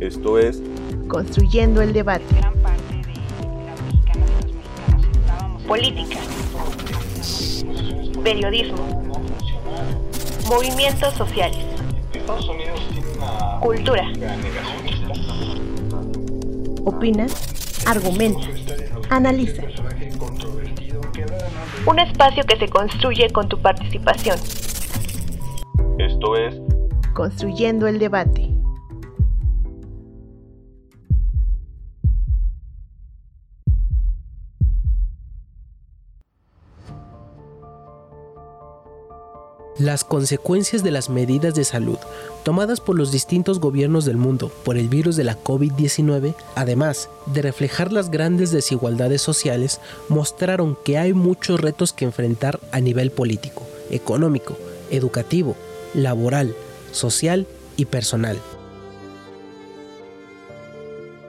Esto es Construyendo el debate. Gran parte de las mexicanas y los mexicanos estábamos. Política. Periodismo. Movimientos sociales. Cultura. Opina, argumenta, analiza. Un espacio que se construye con tu participación. Esto es Construyendo el debate. Las consecuencias de las medidas de salud tomadas por los distintos gobiernos del mundo por el virus de la COVID-19, además de reflejar las grandes desigualdades sociales, mostraron que hay muchos retos que enfrentar a nivel político, económico, educativo, laboral, social y personal.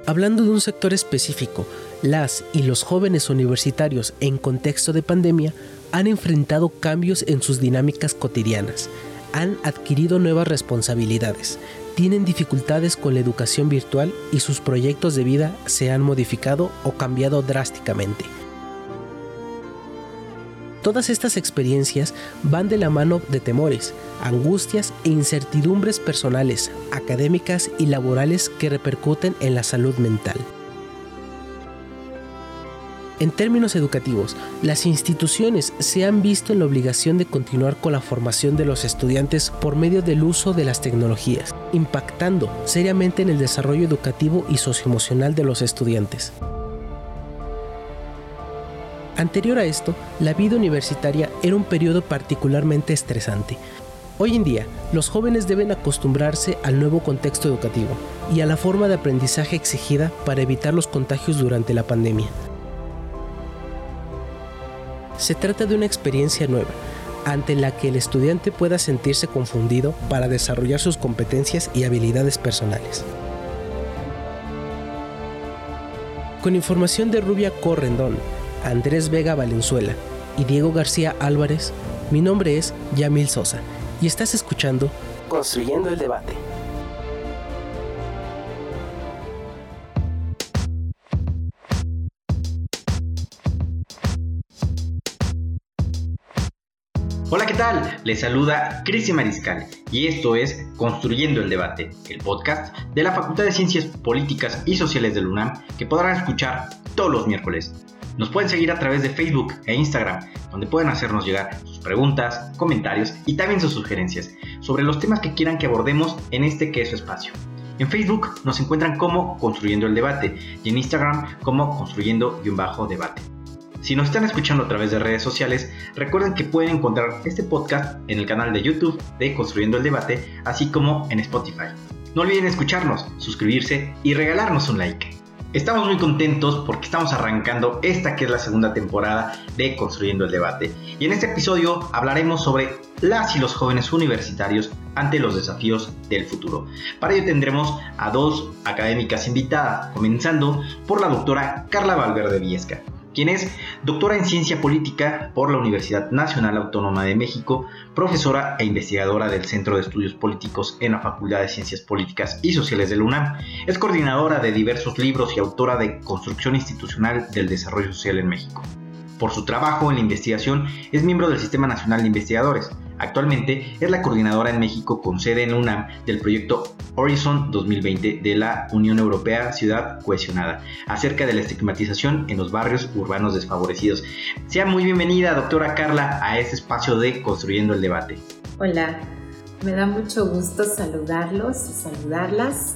Hablando de un sector específico, las y los jóvenes universitarios en contexto de pandemia han enfrentado cambios en sus dinámicas cotidianas, han adquirido nuevas responsabilidades, tienen dificultades con la educación virtual y sus proyectos de vida se han modificado o cambiado drásticamente. Todas estas experiencias van de la mano de temores, angustias e incertidumbres personales, académicas y laborales que repercuten en la salud mental. En términos educativos, las instituciones se han visto en la obligación de continuar con la formación de los estudiantes por medio del uso de las tecnologías, impactando seriamente en el desarrollo educativo y socioemocional de los estudiantes. Anterior a esto, la vida universitaria era un periodo particularmente estresante. Hoy en día, los jóvenes deben acostumbrarse al nuevo contexto educativo y a la forma de aprendizaje exigida para evitar los contagios durante la pandemia. Se trata de una experiencia nueva, ante la que el estudiante pueda sentirse confundido para desarrollar sus competencias y habilidades personales. Con información de Rubia Correndón, Andrés Vega Valenzuela y Diego García Álvarez, mi nombre es Yamil Sosa y estás escuchando Construyendo el Debate. Tal? Les saluda Cristian Mariscal y esto es Construyendo el Debate, el podcast de la Facultad de Ciencias Políticas y Sociales del UNAM que podrán escuchar todos los miércoles. Nos pueden seguir a través de Facebook e Instagram, donde pueden hacernos llegar sus preguntas, comentarios y también sus sugerencias sobre los temas que quieran que abordemos en este que es su espacio. En Facebook nos encuentran como Construyendo el Debate y en Instagram como Construyendo-Debate. Si nos están escuchando a través de redes sociales, recuerden que pueden encontrar este podcast en el canal de YouTube de Construyendo el Debate, así como en Spotify. No olviden escucharnos, suscribirse y regalarnos un like. Estamos muy contentos porque estamos arrancando esta que es la segunda temporada de Construyendo el Debate. Y en este episodio hablaremos sobre las y los jóvenes universitarios ante los desafíos del futuro. Para ello tendremos a dos académicas invitadas, comenzando por la doctora Carla Valverde Viesca quien es doctora en ciencia política por la Universidad Nacional Autónoma de México, profesora e investigadora del Centro de Estudios Políticos en la Facultad de Ciencias Políticas y Sociales de la UNAM. Es coordinadora de diversos libros y autora de Construcción Institucional del Desarrollo Social en México. Por su trabajo en la investigación es miembro del Sistema Nacional de Investigadores, Actualmente es la coordinadora en México con sede en UNAM del proyecto Horizon 2020 de la Unión Europea Ciudad Cohesionada, acerca de la estigmatización en los barrios urbanos desfavorecidos. Sea muy bienvenida, doctora Carla, a este espacio de Construyendo el Debate. Hola, me da mucho gusto saludarlos y saludarlas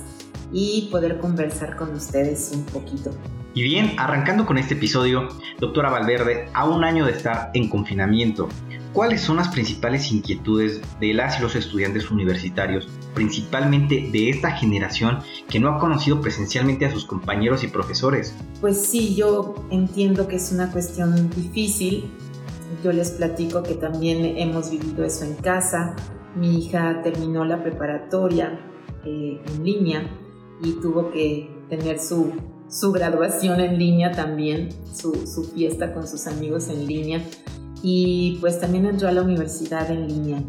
y poder conversar con ustedes un poquito. Y bien, arrancando con este episodio, doctora Valverde, a un año de estar en confinamiento, ¿cuáles son las principales inquietudes de las y los estudiantes universitarios, principalmente de esta generación que no ha conocido presencialmente a sus compañeros y profesores? Pues sí, yo entiendo que es una cuestión difícil. Yo les platico que también hemos vivido eso en casa. Mi hija terminó la preparatoria eh, en línea y tuvo que tener su su graduación en línea también, su, fiesta con sus amigos en línea y pues también entró a la universidad en línea.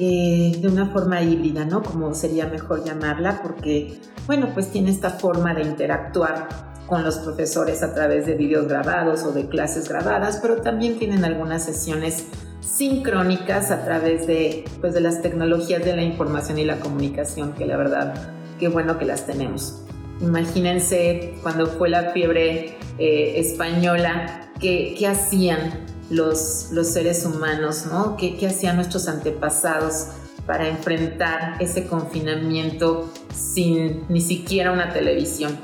eh, de una forma híbrida, ¿no? Como sería mejor llamarla, porque, bueno, pues tiene esta forma de interactuar con los profesores a través de videos grabados o de clases grabadas, pero también tienen algunas sesiones sincrónicas a través de, pues, de las tecnologías de la información y la comunicación, que la verdad, qué bueno que las tenemos. Imagínense cuando fue la fiebre eh, española, ¿qué, ¿qué, hacían los, los seres humanos? ¿no? ¿Qué, ¿Qué hacían nuestros antepasados para enfrentar ese confinamiento sin ni siquiera una televisión?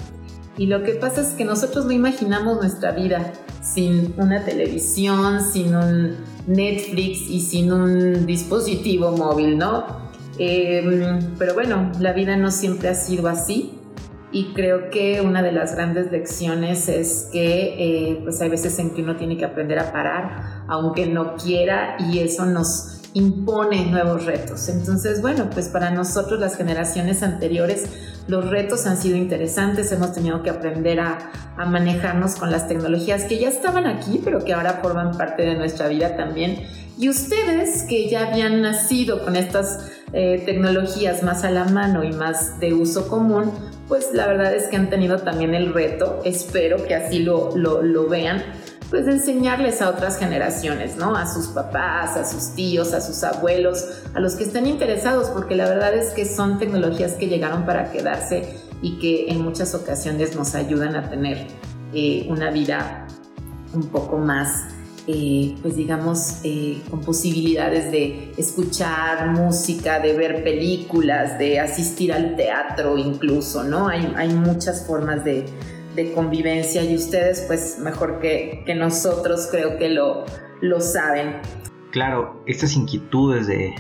Y lo que pasa es que nosotros no imaginamos nuestra vida sin una televisión, sin un Netflix y sin un dispositivo móvil, ¿no? Em, pero bueno, la vida no siempre ha sido así y creo que una de las grandes lecciones es que eh, pues hay veces en que uno tiene que aprender a parar, aunque no quiera, y eso nos impone nuevos retos. Entonces, bueno, pues para nosotros las generaciones anteriores los retos han sido interesantes, hemos tenido que aprender a, a, manejarnos con las tecnologías que ya estaban aquí, pero que ahora forman parte de nuestra vida también. Y ustedes que ya habían nacido con estas eh, tecnologías más a la mano y más de uso común, pues la verdad es que han tenido también el reto, espero que así lo, lo, vean, pues de enseñarles a otras generaciones, ¿no? A sus papás, a sus tíos, a sus abuelos, a los que estén interesados, porque la verdad es que son tecnologías que llegaron para quedarse y que en muchas ocasiones nos ayudan a tener eh, una vida un poco más, eh, pues digamos, eh, con posibilidades de escuchar música, de ver películas, de asistir al teatro incluso, ¿no? Hay, hay muchas formas de, de convivencia y ustedes pues mejor que, que nosotros creo que lo, lo saben. Claro, estas inquietudes de,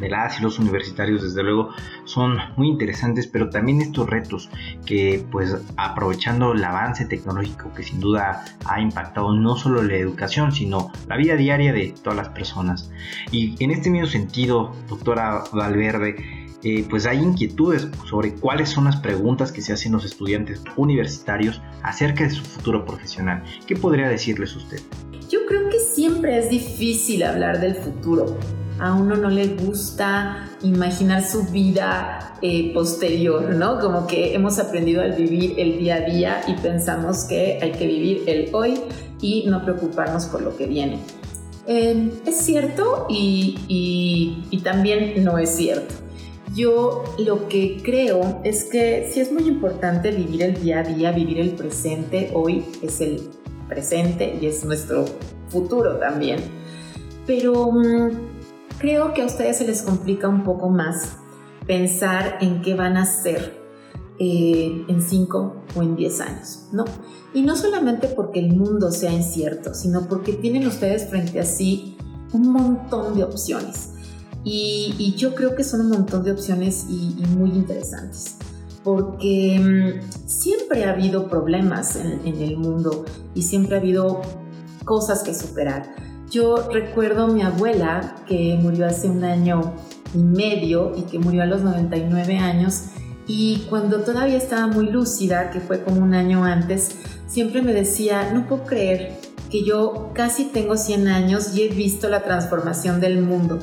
las y los universitarios desde luego son muy interesantes, pero también estos retos que pues aprovechando el avance tecnológico que sin duda ha impactado no solo la educación, sino la vida diaria de todas las personas. Y en este mismo sentido, doctora Valverde, eh, pues hay inquietudes sobre cuáles son las preguntas que se hacen los estudiantes universitarios acerca de su futuro profesional. ¿Qué podría decirles usted? Yo creo que siempre es difícil hablar del futuro. A uno no le gusta imaginar su vida eh, posterior, ¿no? Como que hemos aprendido a vivir el día a día y pensamos que hay que vivir el hoy y no preocuparnos por lo que viene. Eh, es cierto y, y, y también no es cierto. Yo lo que creo es que sí es muy importante vivir el día a día, vivir el presente. Hoy es el presente y es nuestro futuro también. Pero mmm, creo que a ustedes se les complica un poco más pensar en qué van a hacer eh, en 5 o en 10 años, ¿no? Y no solamente porque el mundo sea incierto, sino porque tienen ustedes frente a sí un montón de opciones y, yo creo que son un montón de opciones y muy interesantes, porque mmm, siempre ha habido problemas en, en, el mundo y siempre ha habido cosas que superar. Yo recuerdo a mi abuela que murió hace un año y medio y que murió a los 99 años y cuando todavía estaba muy lúcida, que fue como un año antes, siempre me decía, no puedo creer que yo casi tengo 100 años y he visto la transformación del mundo.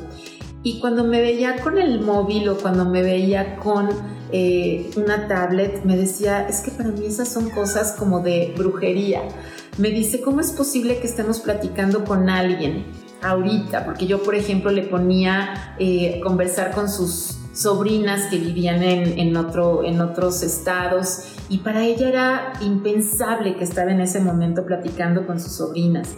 Y cuando me veía con el móvil o cuando me veía con eh, una tablet, me decía, es que para mí esas son cosas como de brujería. Me dice, ¿cómo es posible que estemos platicando con alguien ahorita? Porque yo, por ejemplo, le ponía eh, conversar con sus sobrinas que vivían en, en, otro, en otros estados y para ella era impensable que estaba en ese momento platicando con sus sobrinas.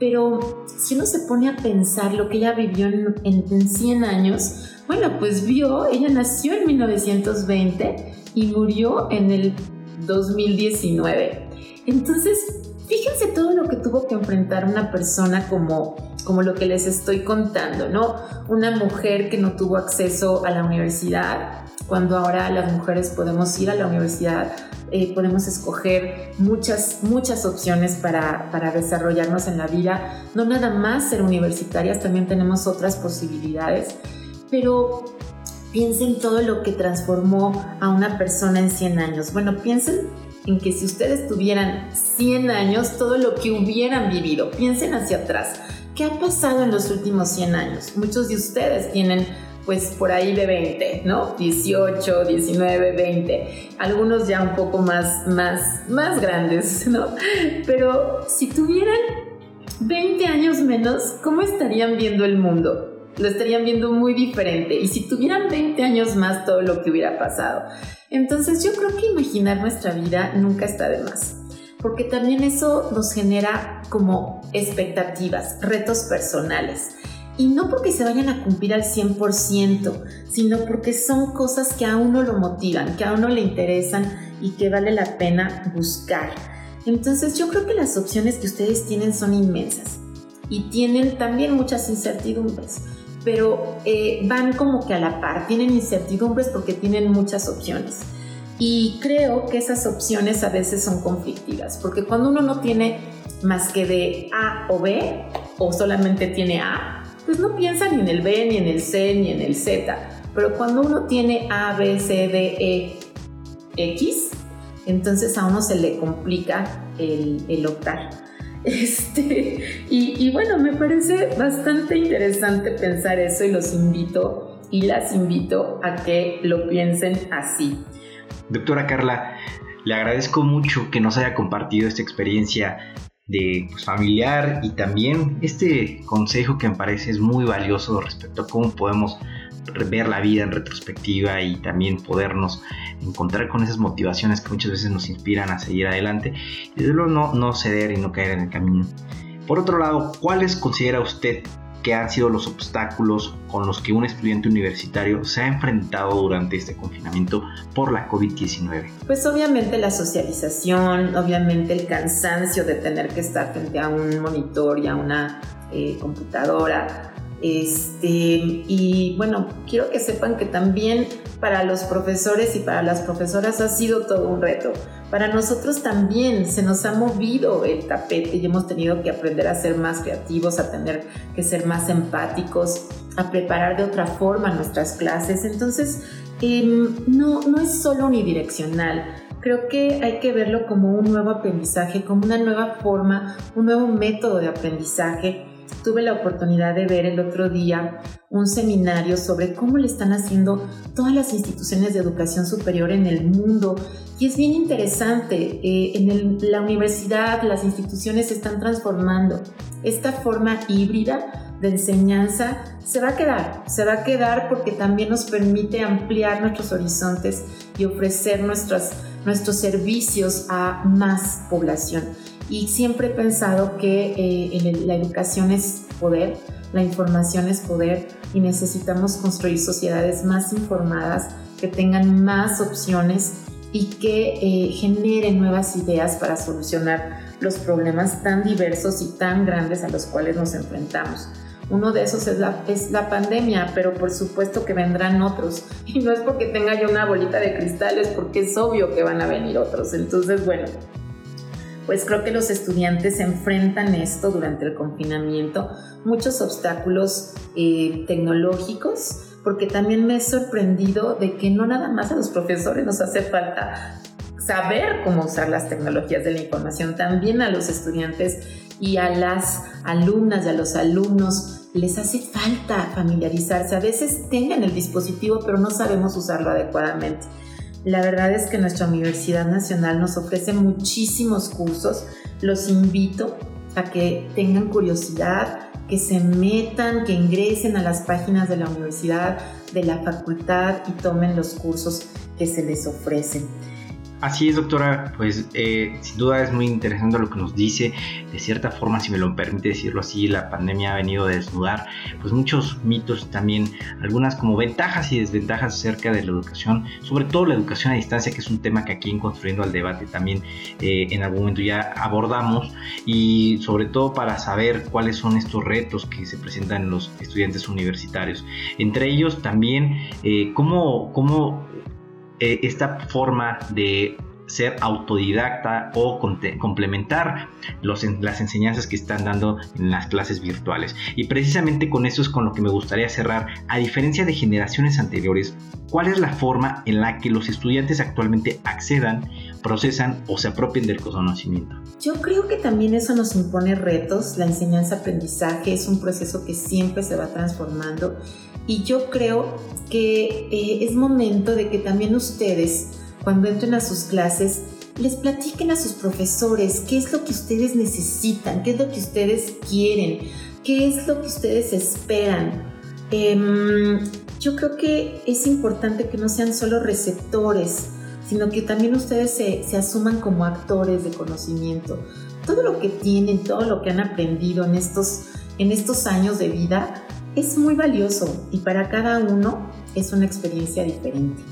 Pero si uno se pone a pensar lo que ella vivió en, en, en 100 años, bueno, pues vio, ella nació en 1920 y murió en el 2019. Entonces, fíjense todo lo que tuvo que enfrentar una persona como, como lo que les estoy contando, ¿no? Una mujer que no tuvo acceso a la universidad, cuando ahora las mujeres podemos ir a la universidad, eh, podemos escoger muchas, muchas opciones para, para, desarrollarnos en la vida. No nada más ser universitarias, también tenemos otras posibilidades, pero piensen todo lo que transformó a una persona en 100 años. Bueno, piensen en que si ustedes tuvieran 100 años, todo lo que hubieran vivido, piensen hacia atrás. ¿Qué ha pasado en los últimos 100 años? Muchos de ustedes tienen pues por ahí de 20, ¿no? 18, 19, 20. Algunos ya un poco más, más, más grandes, ¿no? Pero si tuvieran 20 años menos, ¿cómo estarían viendo el mundo? Lo estarían viendo muy diferente. Y si tuvieran 20 años más, todo lo que hubiera pasado. Entonces yo creo que imaginar nuestra vida nunca está de más. Porque también eso nos genera como expectativas, retos personales. Y no porque se vayan a cumplir al 100%, sino porque son cosas que a uno lo motivan, que a uno le interesan y que vale la pena buscar. Entonces yo creo que las opciones que ustedes tienen son inmensas y tienen también muchas incertidumbres, pero eh, van como que a la par, tienen incertidumbres porque tienen muchas opciones. Y creo que esas opciones a veces son conflictivas, porque cuando uno no tiene más que de A o B, o solamente tiene A, pues no piensa ni en el B, ni en el C, ni en el Z. Pero cuando uno tiene A, B, C, D, E, X, entonces a uno se le complica el, optar. Este, y, y, bueno, me parece bastante interesante pensar eso y los invito y las invito a que lo piensen así. Doctora Carla, le agradezco mucho que nos haya compartido esta experiencia de pues, familiar y también este consejo que me parece es muy valioso respecto a cómo podemos ver la vida en retrospectiva y también podernos encontrar con esas motivaciones que muchas veces nos inspiran a seguir adelante y desde luego no, no ceder y no caer en el camino. Por otro lado, ¿cuáles considera usted qué han sido los obstáculos con los que un estudiante universitario se ha enfrentado durante este confinamiento por la COVID-19? Pues obviamente la socialización, obviamente el cansancio de tener que estar frente a un monitor y a una eh, computadora. Este, y bueno, quiero que sepan que también para los profesores y para las profesoras ha sido todo un reto para nosotros también se nos ha movido el tapete y hemos tenido que aprender a ser más creativos, a tener que ser más empáticos, a preparar de otra forma nuestras clases. Entonces, em, no, no es solo unidireccional. Creo que hay que verlo como un nuevo aprendizaje, como una nueva forma, un nuevo método de aprendizaje tuve la oportunidad de ver el otro día un seminario sobre cómo le están haciendo todas las instituciones de educación superior en el mundo. Y es bien interesante, eh, en la universidad las instituciones se están transformando. Esta forma híbrida de enseñanza se va a quedar, se va a quedar porque también nos permite ampliar nuestros horizontes y ofrecer nuestros servicios a más población y siempre he pensado que eh, la educación es poder, la información es poder y necesitamos construir sociedades más informadas, que tengan más opciones y que eh, generen nuevas ideas para solucionar los problemas tan diversos y tan grandes a los cuales nos enfrentamos. Uno de esos es la, es la pandemia, pero por supuesto que vendrán otros. Y no es porque tenga yo una bolita de cristales, porque es obvio que van a venir otros. Entonces, bueno, pues creo que los estudiantes enfrentan esto durante el confinamiento, muchos obstáculos eh, tecnológicos, porque también me he sorprendido de que no nada más a los profesores nos hace falta saber cómo usar las tecnologías de la información, también a los estudiantes y a las alumnas y a los alumnos les hace falta familiarizarse. A veces tengan el dispositivo, pero no sabemos usarlo adecuadamente. La verdad es que nuestra Universidad Nacional nos ofrece muchísimos cursos. Los invito a que tengan curiosidad, que se metan, que ingresen a las páginas de la universidad, de la facultad y tomen los cursos que se les ofrecen. Así es, doctora, pues eh, sin duda es muy interesante lo que nos dice. De cierta forma, si me lo permite decirlo así, la pandemia ha venido a desnudar pues muchos mitos también algunas como ventajas y desventajas acerca de la educación, sobre todo la educación a distancia, que es un tema que aquí en Construyendo al Debate también eh, en algún momento ya abordamos y sobre todo para saber cuáles son estos retos que se presentan en los estudiantes universitarios. Entre ellos también eh, cómo, cómo eh, esta forma de ser autodidacta o complementar las enseñanzas que están dando en las clases virtuales. Y precisamente con eso es con lo que me gustaría cerrar. A diferencia de generaciones anteriores, ¿cuál es la forma en la que los estudiantes actualmente accedan, procesan o se apropien del conocimiento? Yo creo que también eso nos impone retos. La enseñanza-aprendizaje es un proceso que siempre se va transformando Y yo creo que eh, es momento de que también ustedes, cuando entren a sus clases, les platiquen a sus profesores qué es lo que ustedes necesitan, qué es lo que ustedes quieren, qué es lo que ustedes esperan. Em, yo creo que es importante que no sean solo receptores, sino que también ustedes se, se, asuman como actores de conocimiento. Todo lo que tienen, todo lo que han aprendido en estos, en estos años de vida es muy valioso y para cada uno es una experiencia diferente.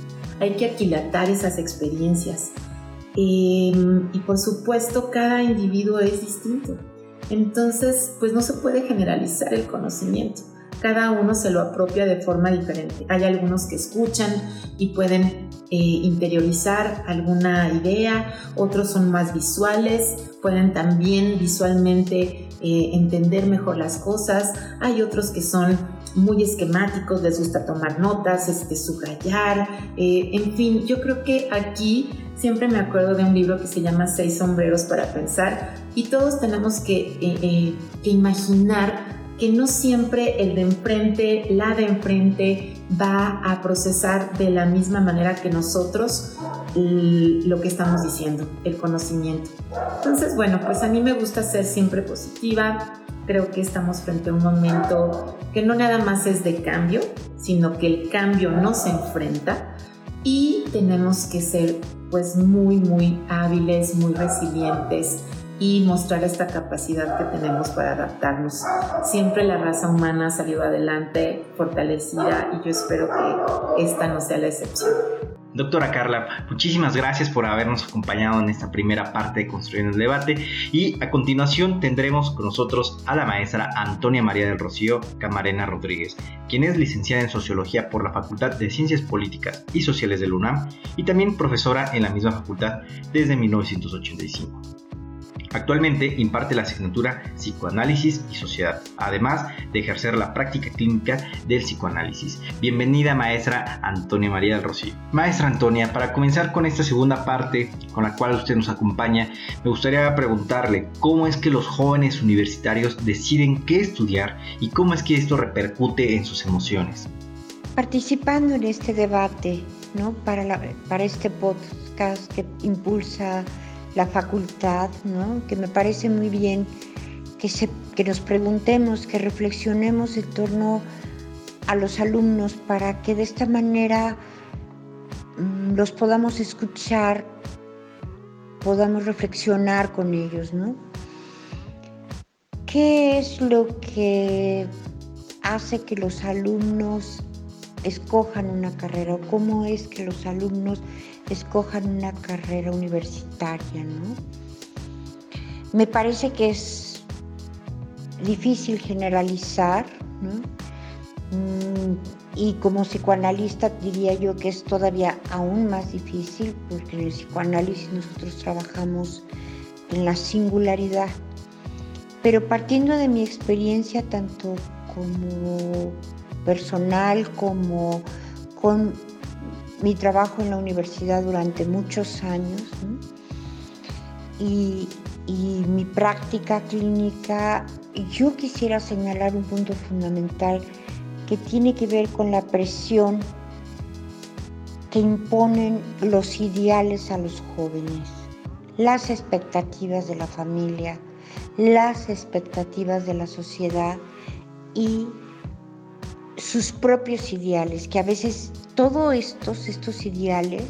Hay que aquilatar esas experiencias. Em, y por supuesto, cada individuo es distinto. Entonces, pues no se puede generalizar el conocimiento. Cada uno se lo apropia de forma diferente. Hay algunos que escuchan y pueden eh, interiorizar alguna idea, otros son más visuales, pueden también visualmente eh, entender mejor las cosas. Hay otros que son muy esquemáticos, les gusta tomar notas, este, subrayar, eh, en fin, yo creo que aquí siempre me acuerdo de un libro que se llama Seis sombreros para pensar y todos tenemos que, eh, que imaginar que no siempre el de enfrente, la de enfrente va a procesar de la misma manera que nosotros lo que estamos diciendo, el conocimiento. Entonces, bueno, pues a mí me gusta ser siempre positiva, creo que estamos frente a un momento que no nada más es de cambio, sino que el cambio nos enfrenta y tenemos que ser pues muy, muy hábiles, muy resilientes y mostrar esta capacidad que tenemos para adaptarnos. Siempre la raza humana ha salido adelante, fortalecida y yo espero que esta no sea la excepción. Doctora Carla, muchísimas gracias por habernos acompañado en esta primera parte de Construyendo el Debate y a continuación tendremos con nosotros a la maestra Antonia María del Rocío Camarena Rodríguez, quien es licenciada en Sociología por la Facultad de Ciencias Políticas y Sociales de la UNAM y también profesora en la misma facultad desde 1985. Actualmente imparte la asignatura Psicoanálisis y Sociedad, además de ejercer la práctica clínica del psicoanálisis. Bienvenida maestra Antonia María del Rocío. Maestra Antonia, para comenzar con esta segunda parte con la cual usted nos acompaña, me gustaría preguntarle cómo es que los jóvenes universitarios deciden qué estudiar y cómo es que esto repercute en sus emociones. Participando en este debate, ¿no? para, para este podcast que impulsa la facultad, ¿no? que me parece muy bien que, se, que nos preguntemos, que reflexionemos en torno a los alumnos para que de esta manera mm, los podamos escuchar, podamos reflexionar con ellos, ¿no? ¿Qué es lo que hace que los alumnos escojan una carrera o cómo es que los alumnos escojan una carrera universitaria, ¿no? Me parece que es difícil generalizar, ¿no? Mm, y como psicoanalista diría yo que es todavía aún más difícil porque en el psicoanálisis nosotros trabajamos en la singularidad. Pero partiendo de mi experiencia tanto como personal como con mi trabajo en la universidad durante muchos años y, y mi práctica clínica, yo quisiera señalar un punto fundamental que tiene que ver con la presión que imponen los ideales a los jóvenes, las expectativas de la familia, las expectativas de la sociedad y sus propios ideales, que a veces todos estos, estos ideales,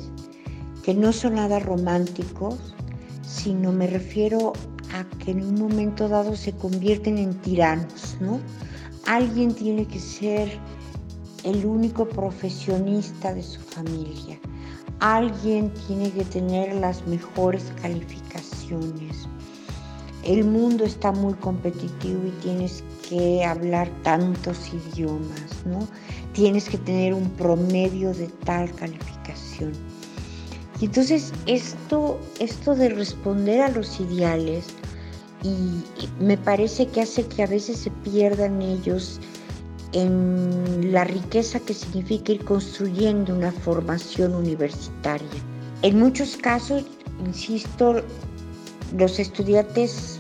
que no son nada románticos, sino me refiero a que en un momento dado se convierten en tiranos, ¿no? Alguien tiene que ser el único profesionista de su familia. Alguien tiene que tener las mejores calificaciones. El mundo está muy competitivo y tienes que hablar tantos idiomas, ¿no? Tienes que tener un promedio de tal calificación. Y entonces esto, esto de responder a los ideales, y me parece que hace que a veces se pierdan ellos en la riqueza que significa ir construyendo una formación universitaria. En muchos casos, insisto, los estudiantes,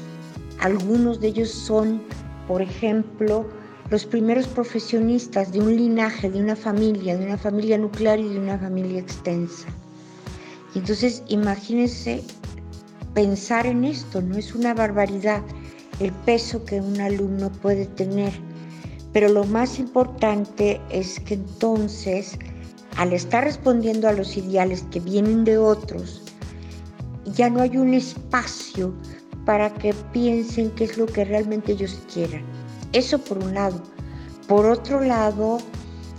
algunos de ellos son por ejemplo, los primeros profesionistas de un linaje, de una familia, de una familia nuclear y de una familia extensa. Y entonces imagínense pensar en esto, no es una barbaridad el peso que un alumno puede tener. Pero lo más importante es que entonces, al estar respondiendo a los ideales que vienen de otros, ya no hay un espacio para que piensen qué es lo que realmente ellos quieran. Eso por un lado. Por otro lado,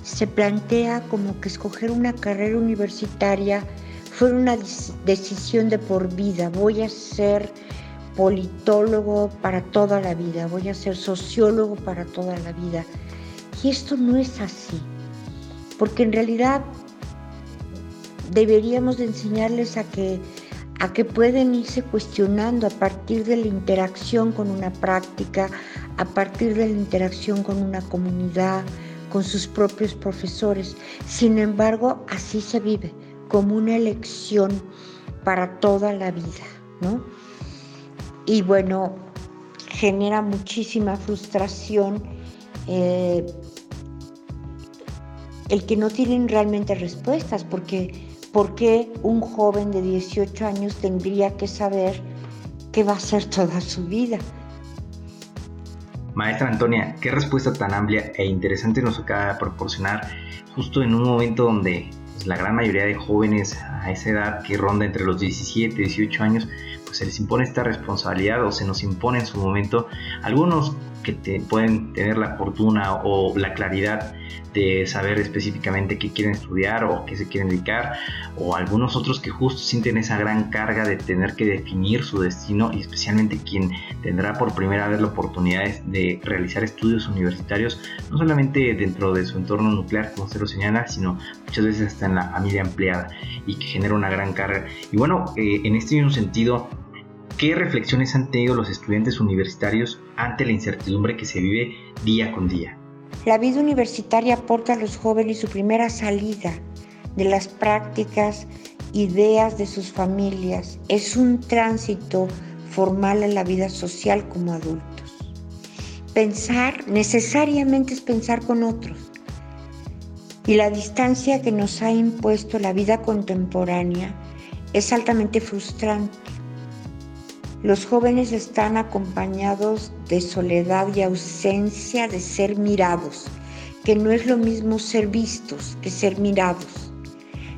se plantea como que escoger una carrera universitaria fue una decisión de por vida. Voy a ser politólogo para toda la vida, voy a ser sociólogo para toda la vida. Y esto no es así, porque en realidad deberíamos de enseñarles a que a que pueden irse cuestionando a partir de la interacción con una práctica, a partir de la interacción con una comunidad, con sus propios profesores. Sin embargo, así se vive, como una elección para toda la vida, ¿no? Y bueno, genera muchísima frustración eh, el que no tienen realmente respuestas, porque ¿Por qué un joven de 18 años tendría que saber qué va a hacer toda su vida? Maestra Antonia, qué respuesta tan amplia e interesante nos acaba de proporcionar justo en un momento donde pues, la gran mayoría de jóvenes a esa edad que ronda entre los 17 y 18 años, pues se les impone esta responsabilidad o se nos impone en su momento. Algunos pueden tener la fortuna o la claridad de saber específicamente qué quieren estudiar o qué se quieren dedicar, o algunos otros que justo sienten esa gran carga de tener que definir su destino y especialmente quien tendrá por primera vez la oportunidad de realizar estudios universitarios, no solamente dentro de su entorno nuclear, como se lo señala, sino muchas veces hasta en la familia empleada y que genera una gran carga. Y bueno, eh, en este mismo sentido, ¿Qué reflexiones han tenido los estudiantes universitarios ante la incertidumbre que se vive día con día? La vida universitaria aporta a los jóvenes su primera salida de las prácticas, ideas de sus familias. Es un tránsito formal en la vida social como adultos. Pensar necesariamente es pensar con otros. Y la distancia que nos ha impuesto la vida contemporánea es altamente frustrante. Los jóvenes están acompañados de soledad y ausencia de ser mirados, que no es lo mismo ser vistos que ser mirados.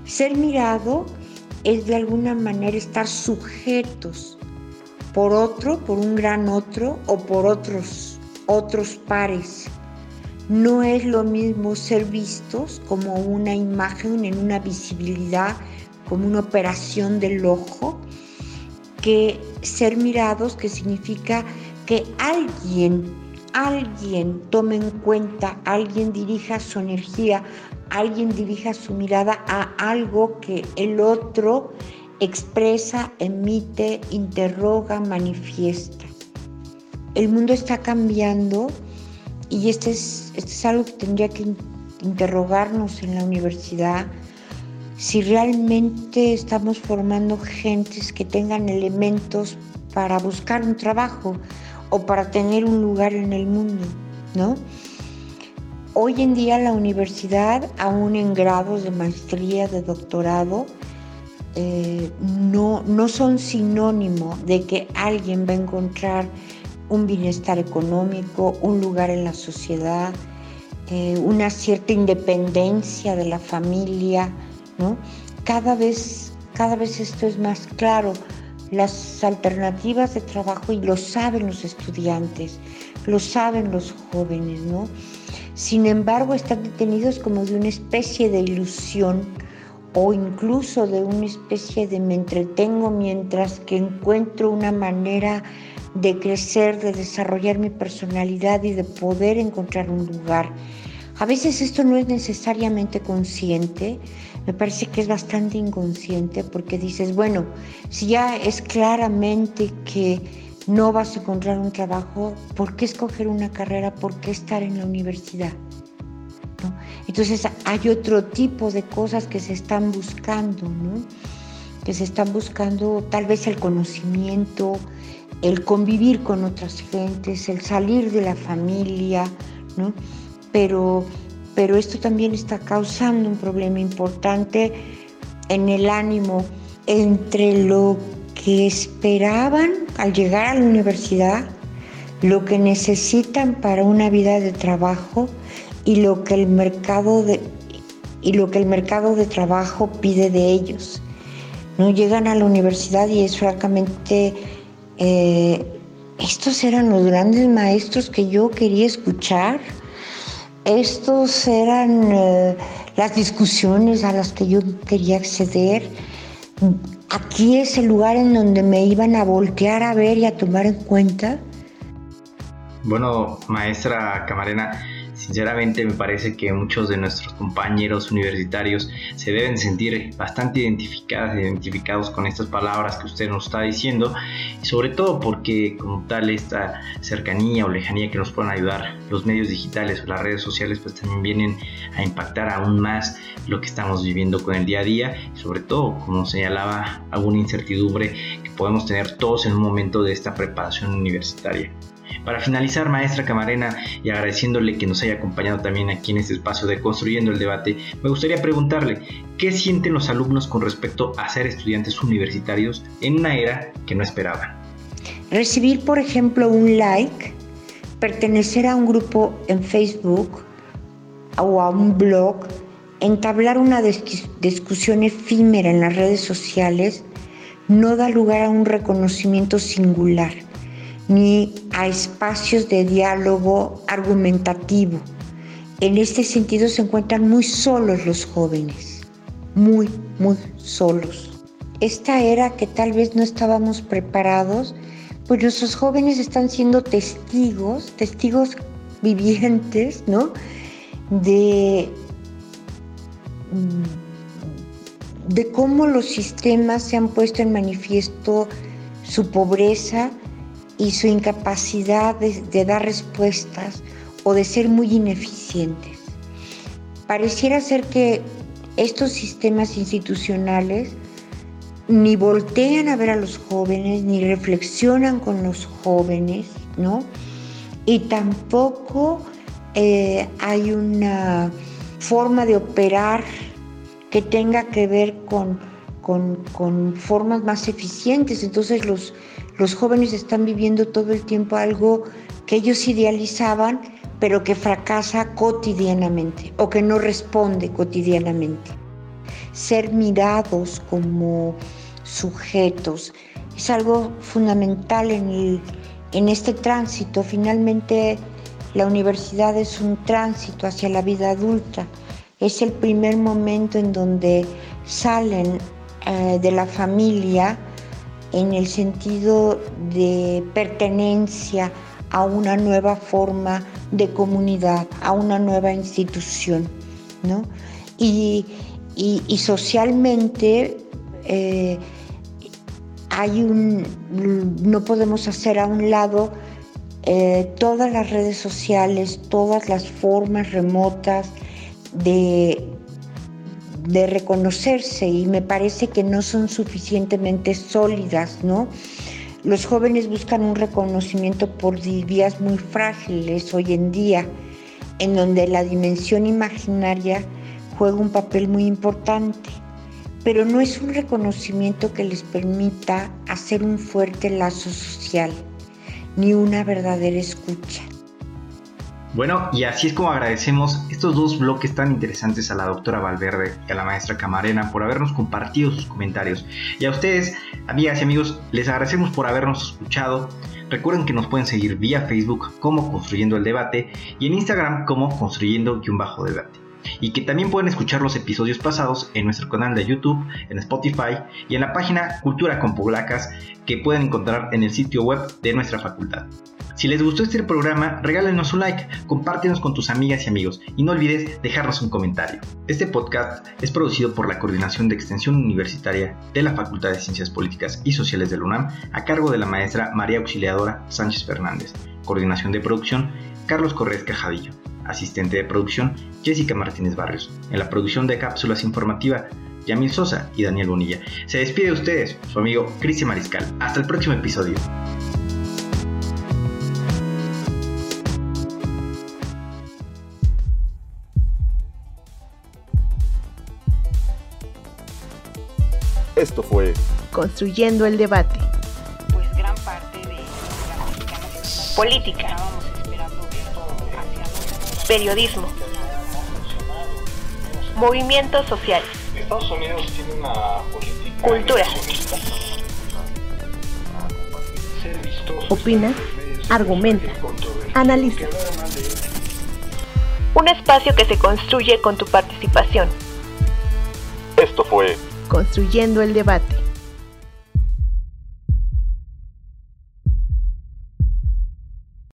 Ser mirado es de alguna manera estar sujetos por otro, por un gran otro o por otros otros pares. No es lo mismo ser vistos como una imagen en una visibilidad, como una operación del ojo, que ser mirados, que significa que alguien, alguien tome en cuenta, alguien dirija su energía, alguien dirija su mirada a algo que el otro expresa, emite, interroga, manifiesta. El mundo está cambiando y este es, este es algo que tendría que interrogarnos en la universidad, si realmente estamos formando gentes que tengan elementos para buscar un trabajo o para tener un lugar en el mundo, ¿no? Hoy en día la universidad, aún en grados de maestría, de doctorado, eh, no, no son sinónimo de que alguien va a encontrar un bienestar económico, un lugar en la sociedad, eh, una cierta independencia de la familia, cada vez, cada vez esto es más claro. Las alternativas de trabajo y lo saben los estudiantes, lo saben los jóvenes, ¿no? Sin embargo, están detenidos como de una especie de ilusión o incluso de una especie de me entretengo mientras que encuentro una manera de crecer, de desarrollar mi personalidad y de poder encontrar un lugar. A veces esto no es necesariamente consciente, me parece que es bastante inconsciente porque dices, bueno, si ya es claramente que no vas a encontrar un trabajo, ¿por qué escoger una carrera? ¿Por qué estar en la universidad? Entonces hay otro tipo de cosas que se están buscando, ¿no? que se están buscando tal vez el conocimiento, el convivir con otras gentes, el salir de la familia, ¿no? Pero, pero esto también está causando un problema importante en el ánimo entre lo que esperaban al llegar a la universidad, lo que necesitan para una vida de trabajo y lo que el mercado de, y lo que el mercado de trabajo pide de ellos. No llegan a la universidad y es francamente eh, estos eran los grandes maestros que yo quería escuchar. Estos eran eh, las discusiones a las que yo quería acceder. Aquí es el lugar en donde me iban a voltear a ver y a tomar en cuenta. Bueno, maestra Camarena, Sinceramente me parece que muchos de nuestros compañeros universitarios se deben sentir bastante identificados, identificados con estas palabras que usted nos está diciendo, y sobre todo porque como tal esta cercanía o lejanía que nos pueden ayudar los medios digitales o las redes sociales pues también vienen a impactar aún más lo que estamos viviendo con el día a día, y sobre todo como señalaba alguna incertidumbre que podemos tener todos en un momento de esta preparación universitaria. Para finalizar, maestra Camarena, y agradeciéndole que nos haya acompañado también aquí en este espacio de Construyendo el Debate, me gustaría preguntarle, ¿qué sienten los alumnos con respecto a ser estudiantes universitarios en una era que no esperaban? Recibir, por ejemplo, un like, pertenecer a un grupo en Facebook o a un blog, entablar una discusión efímera en las redes sociales, no da lugar a un reconocimiento singular ni a espacios de diálogo argumentativo. En este sentido se encuentran muy solos los jóvenes, muy, muy solos. Esta era que tal vez no estábamos preparados, pues nuestros jóvenes están siendo testigos, testigos vivientes, ¿no? De, de cómo los sistemas se han puesto en manifiesto su pobreza, y su incapacidad de, dar respuestas o de ser muy ineficientes. Pareciera ser que estos sistemas institucionales ni voltean a ver a los jóvenes, ni reflexionan con los jóvenes, ¿no? Y tampoco eh, hay una forma de operar que tenga que ver con, con, con formas más eficientes. Entonces los, los jóvenes están viviendo todo el tiempo algo que ellos idealizaban, pero que fracasa cotidianamente o que no responde cotidianamente. Ser mirados como sujetos es algo fundamental en, en este tránsito. Finalmente, la universidad es un tránsito hacia la vida adulta. Es el primer momento en donde salen eh, de la familia en el sentido de pertenencia a una nueva forma de comunidad, a una nueva institución, ¿no? Y, socialmente eh, hay un, no podemos hacer a un lado eh, todas las redes sociales, todas las formas remotas de de reconocerse y me parece que no son suficientemente sólidas, ¿no? Los jóvenes buscan un reconocimiento por vías muy frágiles hoy en día, en donde la dimensión imaginaria juega un papel muy importante, pero no es un reconocimiento que les permita hacer un fuerte lazo social, ni una verdadera escucha. Bueno, y así es como agradecemos estos dos bloques tan interesantes a la doctora Valverde y a la maestra Camarena por habernos compartido sus comentarios. Y a ustedes, amigas y amigos, les agradecemos por habernos escuchado. Recuerden que nos pueden seguir vía Facebook como Construyendo el Debate y en Instagram como Construyendo-Debate y que también pueden escuchar los episodios pasados en nuestro canal de YouTube, en Spotify y en la página Cultura con Poblacas que pueden encontrar en el sitio web de nuestra facultad. Si les gustó este programa, regálenos un like, compártenos con tus amigas y amigos y no olvides dejarnos un comentario. Este podcast es producido por la Coordinación de Extensión Universitaria de la Facultad de Ciencias Políticas y Sociales de la UNAM a cargo de la maestra María Auxiliadora Sánchez Fernández. Coordinación de producción Carlos Corrés Cajadillo. Asistente de producción, Jessica Martínez Barrios. En la producción de cápsulas informativas, Yamil Sosa y Daniel Bonilla. Se despide de ustedes, su amigo Cristian Mariscal. Hasta el próximo episodio. Esto fue Construyendo el debate. Pues gran parte de mexicanos Política. estábamos esperando esto hacia dónde. Periodismo. Movimientos sociales. Estados Unidos tiene una política Cultura. Opina, argumenta, analiza. Un espacio que se construye con tu participación. Esto fue Construyendo el debate.